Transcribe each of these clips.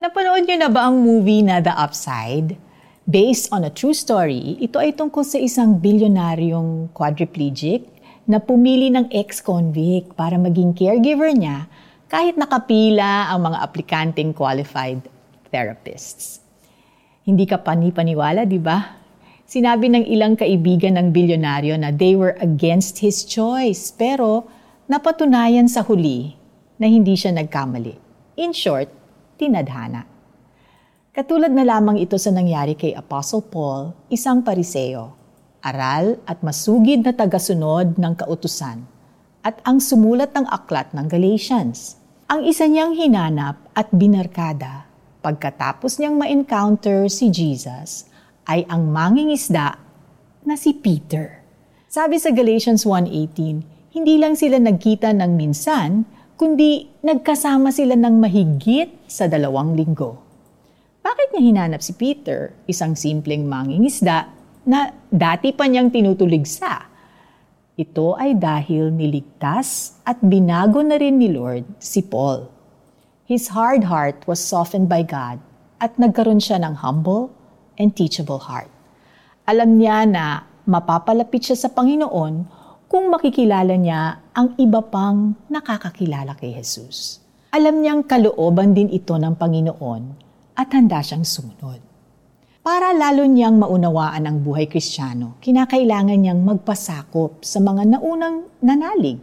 Napanood niyo na ba ang movie na The Upside? Based on a true story, ito ay tungkol sa isang bilyonaryong quadriplegic na pumili ng ex-convict para maging caregiver niya kahit nakapila ang mga aplikanteng qualified therapists. Hindi ka panipaniwala, di ba? Sinabi ng ilang kaibigan ng bilyonaryo na they were against his choice, pero napatunayan sa huli na hindi siya nagkamali. In short, tinadhana. Katulad na lamang ito sa nangyari kay Apostle Paul, isang pariseo, aral at masugid na tagasunod ng kautusan, at ang sumulat ng aklat ng Galatians. Ang isa niyang hinanap at binarkada pagkatapos niyang ma-encounter si Jesus ay ang mangingisda na si Peter. Sabi sa Galatians 1.18, hindi lang sila nagkita ng minsan, kundi nagkasama sila ng mahigit sa dalawang linggo. Bakit niya hinanap si Peter, isang simpleng mangingisda na dati pa niyang tinutuligsa? Ito ay dahil niligtas at binago na rin ni Lord si Paul. His hard heart was softened by God at nagkaroon siya ng humble and teachable heart. Alam niya na mapapalapit siya sa Panginoon kung makikilala niya ang iba pang nakakakilala kay Jesus. Alam niyang kalooban din ito ng Panginoon at handa siyang sumunod. Para lalo niyang maunawaan ang buhay kristyano, kinakailangan niyang magpasakop sa mga naunang nanalig.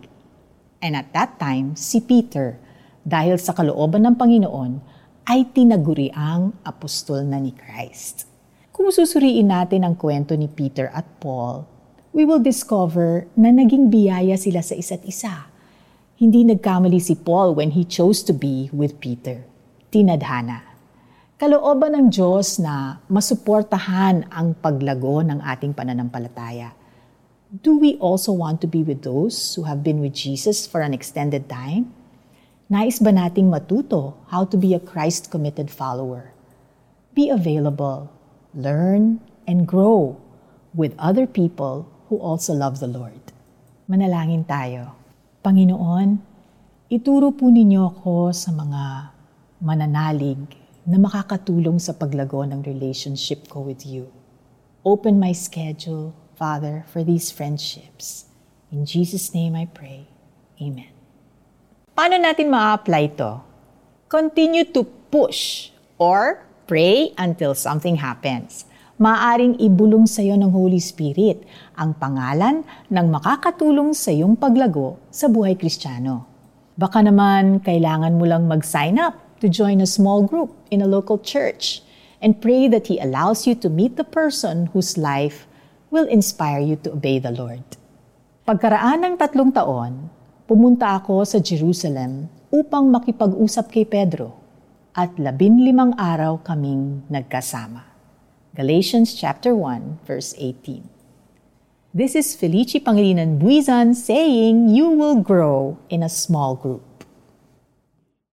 And at that time, si Peter, dahil sa kalooban ng Panginoon, ay tinaguri ang apostol na ni Christ. Kung susuriin natin ang kwento ni Peter at Paul, we will discover na naging biyaya sila sa isa't isa. Hindi nagkamali si Paul when he chose to be with Peter. Tinadhana. Kalooban ng Diyos na masuportahan ang paglago ng ating pananampalataya. Do we also want to be with those who have been with Jesus for an extended time? Nais ba nating matuto how to be a Christ-committed follower? Be available, learn, and grow with other people who also love the Lord. Manalangin tayo. Panginoon, ituro po ninyo ako sa mga mananalig na makakatulong sa paglago ng relationship ko with you. Open my schedule, Father, for these friendships. In Jesus' name I pray. Amen. Paano natin ma-apply to? Continue to push or pray until something happens maaring ibulong sa iyo ng Holy Spirit ang pangalan ng makakatulong sa iyong paglago sa buhay kristyano. Baka naman kailangan mo lang mag-sign up to join a small group in a local church and pray that He allows you to meet the person whose life will inspire you to obey the Lord. Pagkaraan ng tatlong taon, pumunta ako sa Jerusalem upang makipag-usap kay Pedro at labinlimang araw kaming nagkasama. Galatians chapter 1, verse 18. This is Felici Pangilinan Buizan saying, You will grow in a small group.